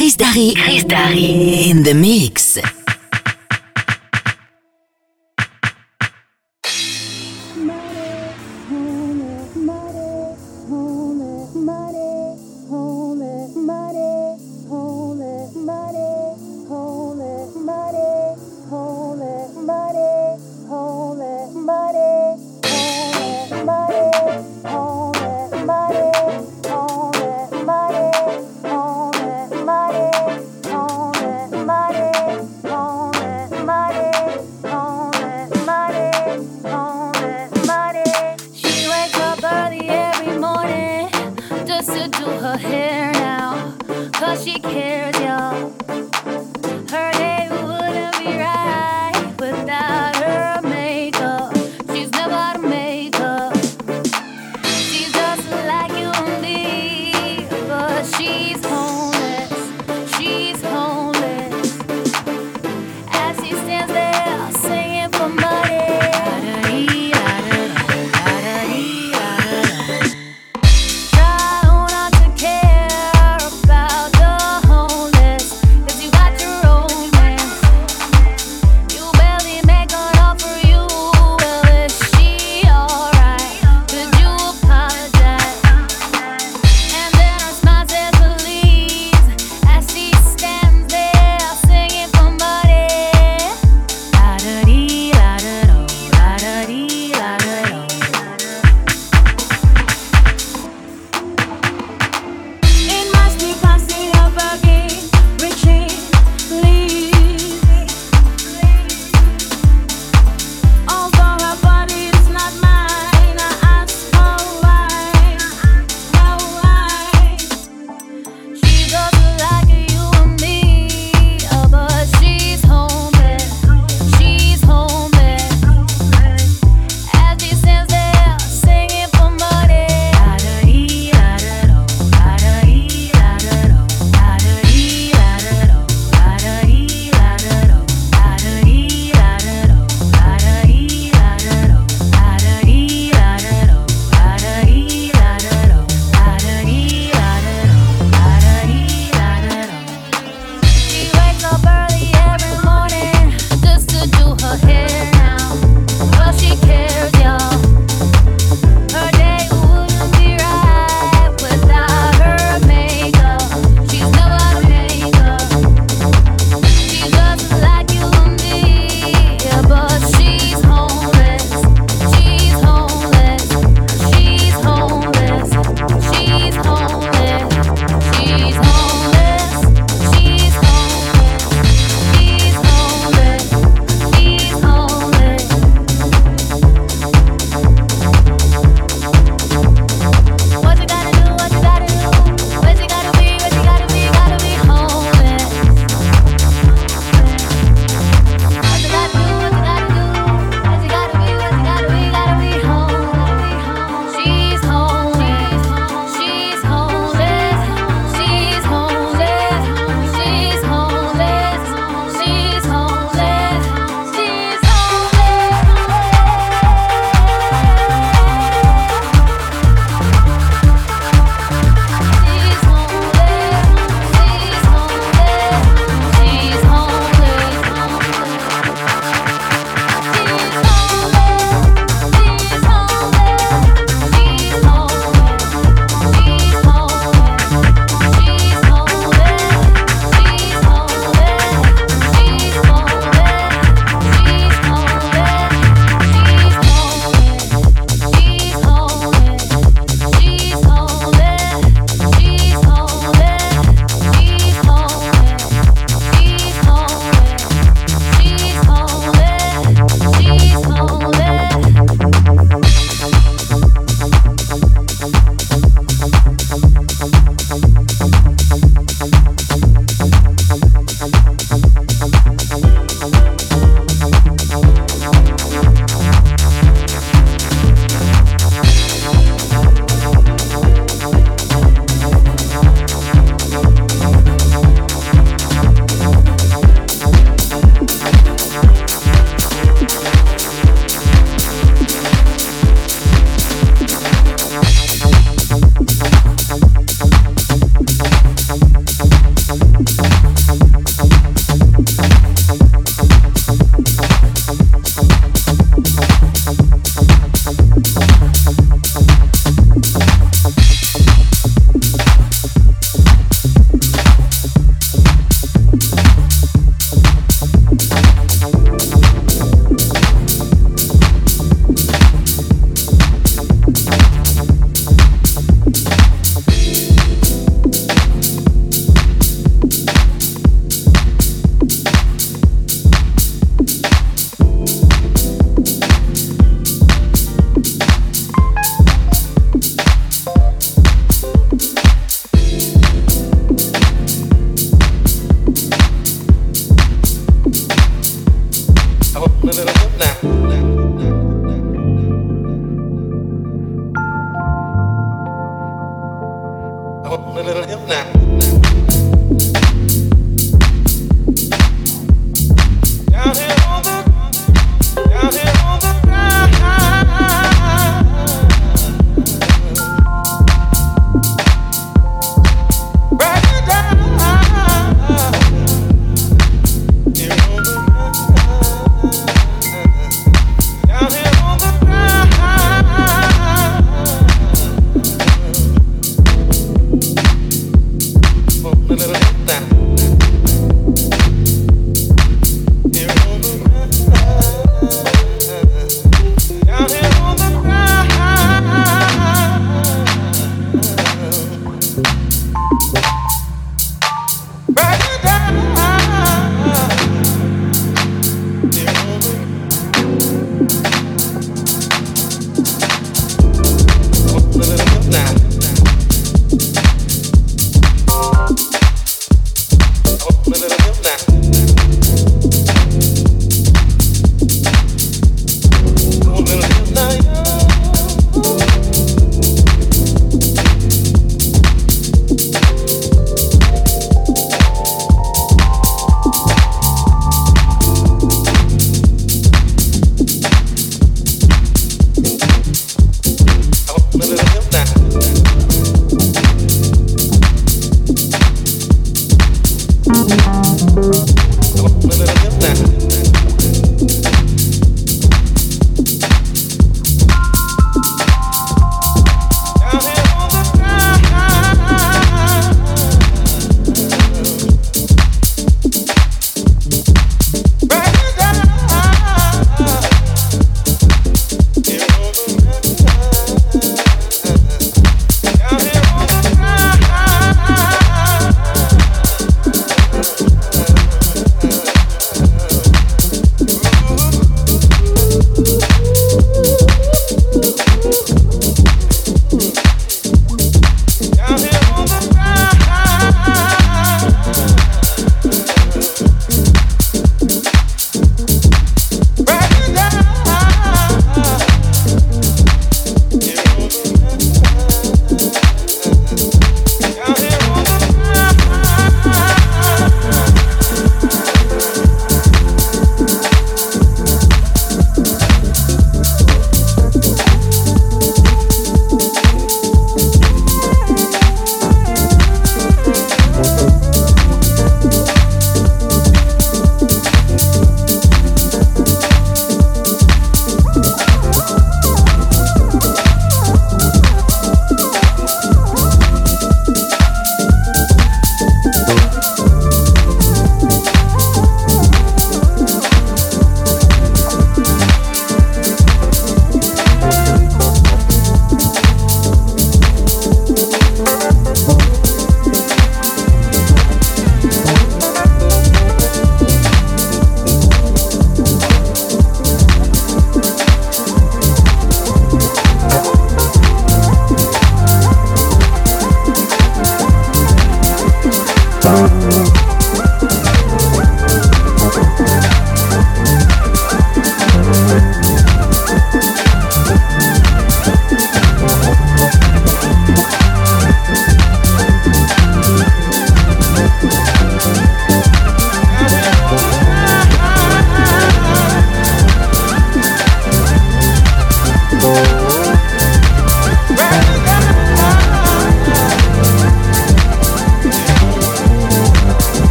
Chris Darry. Chris Darry. In the mix.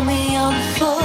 me on the floor.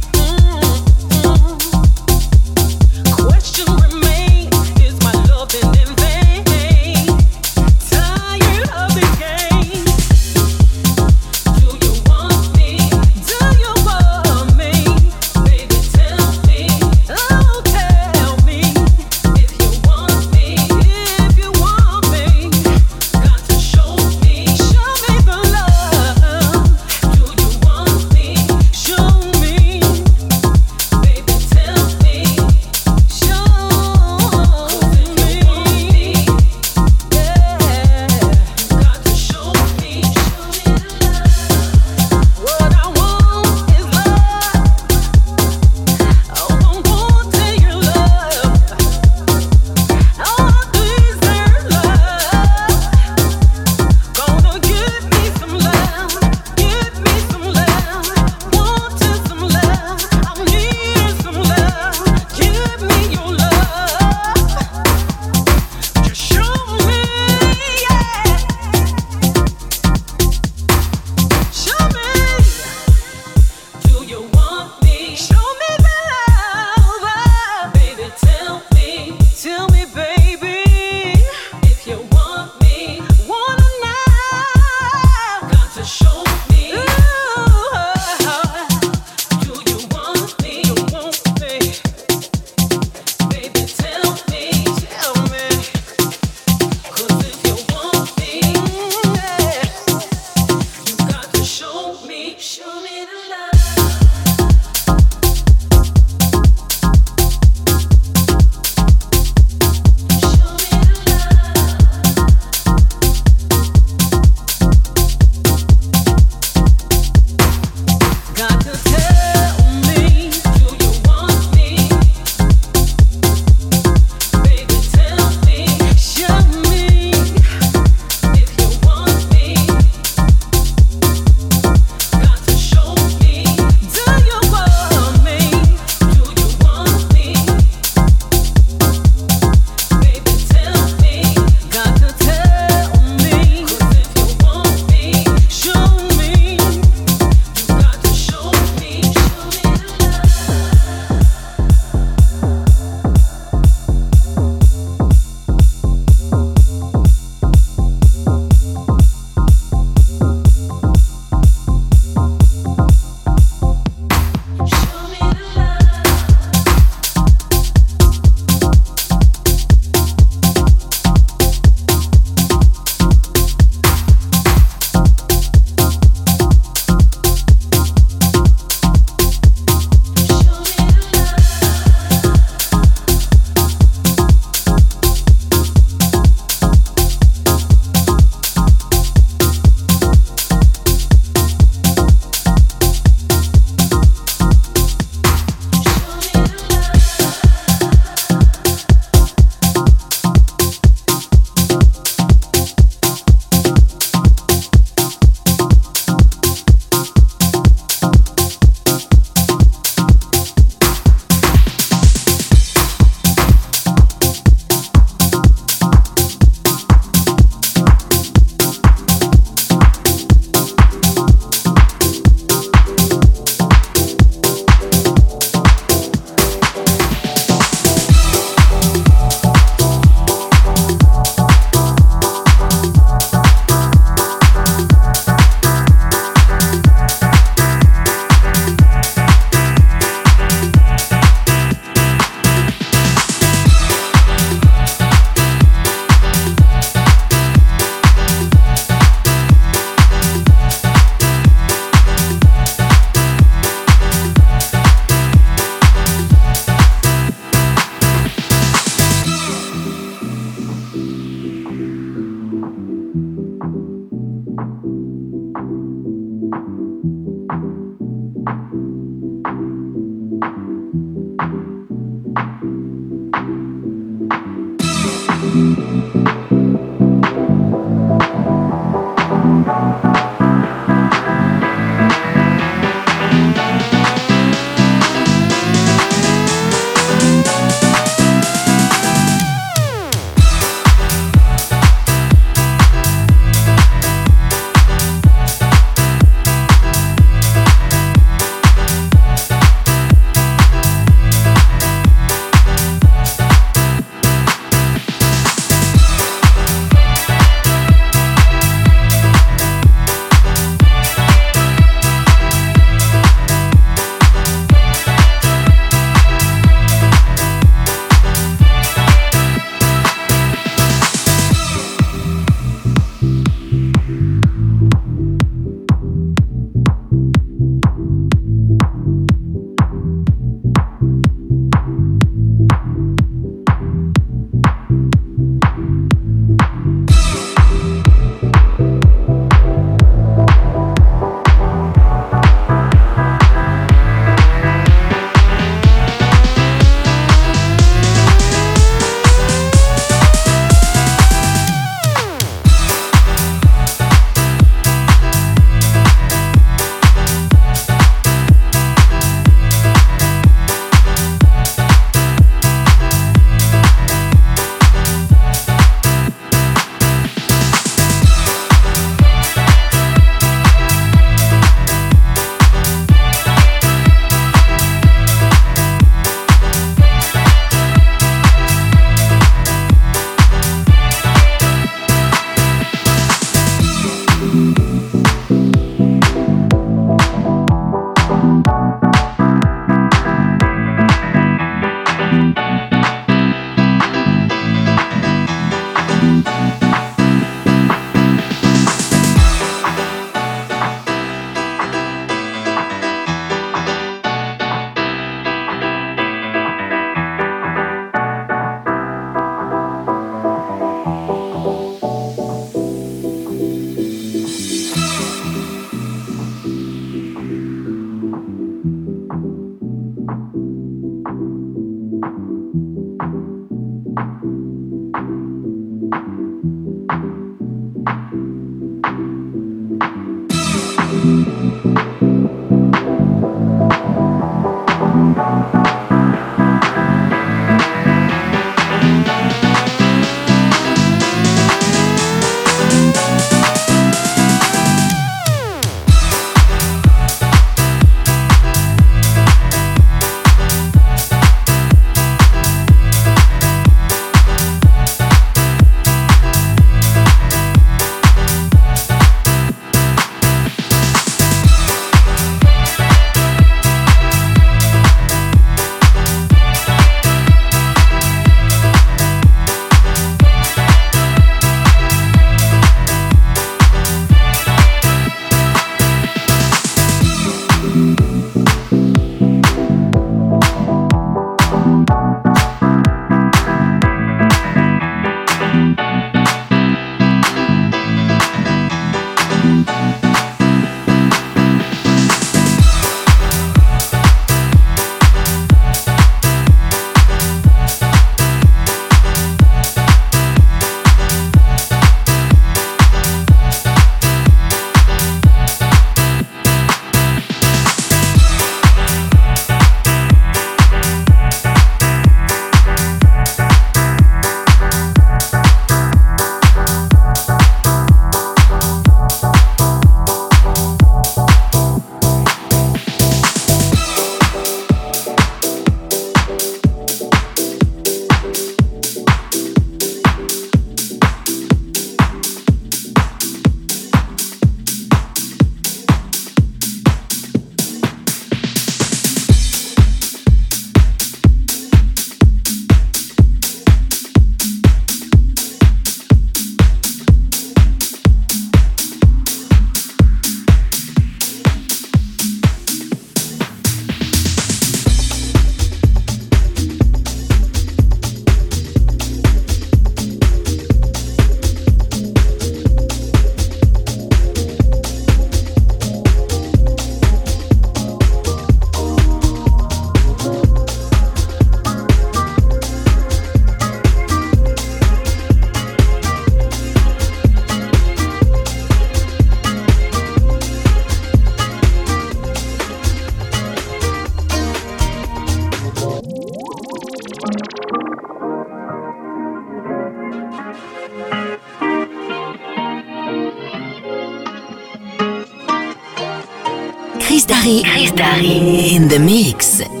In the mix.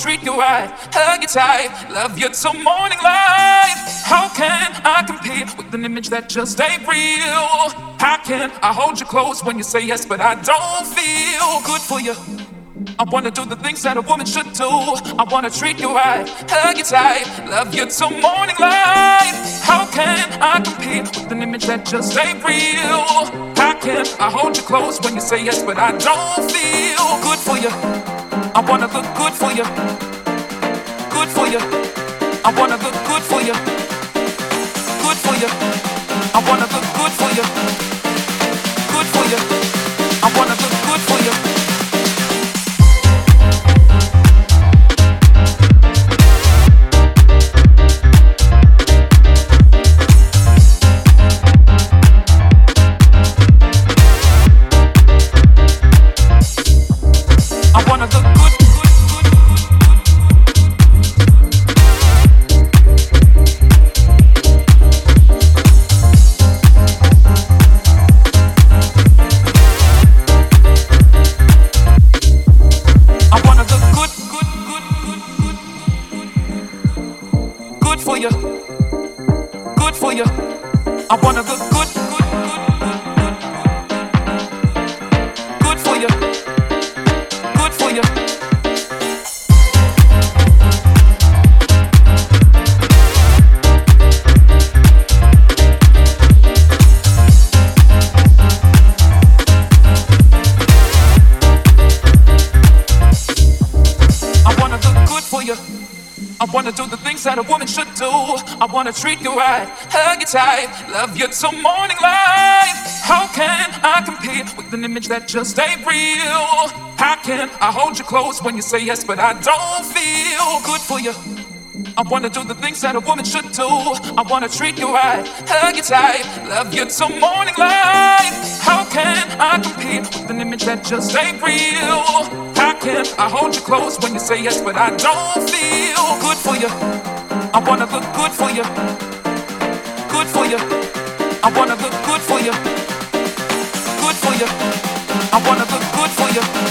Treat you right, hug you tight, love you till morning light. How can I compete with an image that just ain't real? How can I hold you close when you say yes, but I don't feel good for you? I wanna do the things that a woman should do. I wanna treat you right, hug you tight, love you till morning light. How can I compete with an image that just ain't real? How can I hold you close when you say yes, but I don't feel good for you? I wanna look good for you, good for you. I wanna look good for you, good for you. Love you till morning light. How can I compete with an image that just ain't real? How can I hold you close when you say yes, but I don't feel good for you? I wanna do the things that a woman should do. I wanna treat you right, hug you tight, love you till morning light. How can I compete with an image that just ain't real? How can I hold you close when you say yes, but I don't feel good for you? I wanna look good for you. Good for you. I wanna look good for you. Good for you. I wanna look good for you.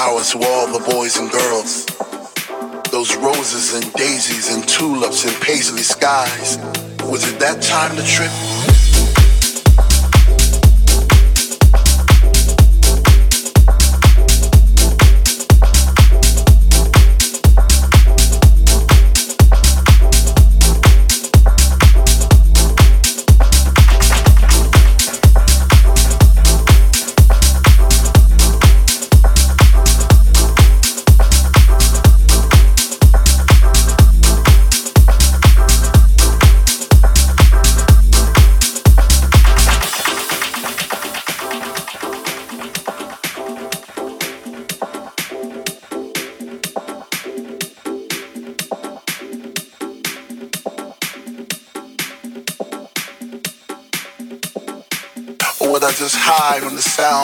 To all the boys and girls. Those roses and daisies and tulips and paisley skies. Was it that time to trip?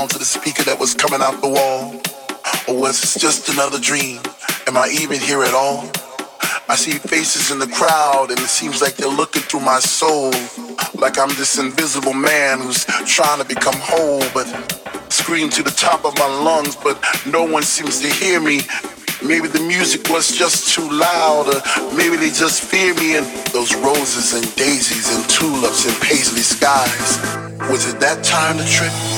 Of the speaker that was coming out the wall? Or was this just another dream? Am I even here at all? I see faces in the crowd and it seems like they're looking through my soul. Like I'm this invisible man who's trying to become whole, but scream to the top of my lungs, but no one seems to hear me. Maybe the music was just too loud, or maybe they just fear me and those roses and daisies and tulips and paisley skies. Was it that time to trip?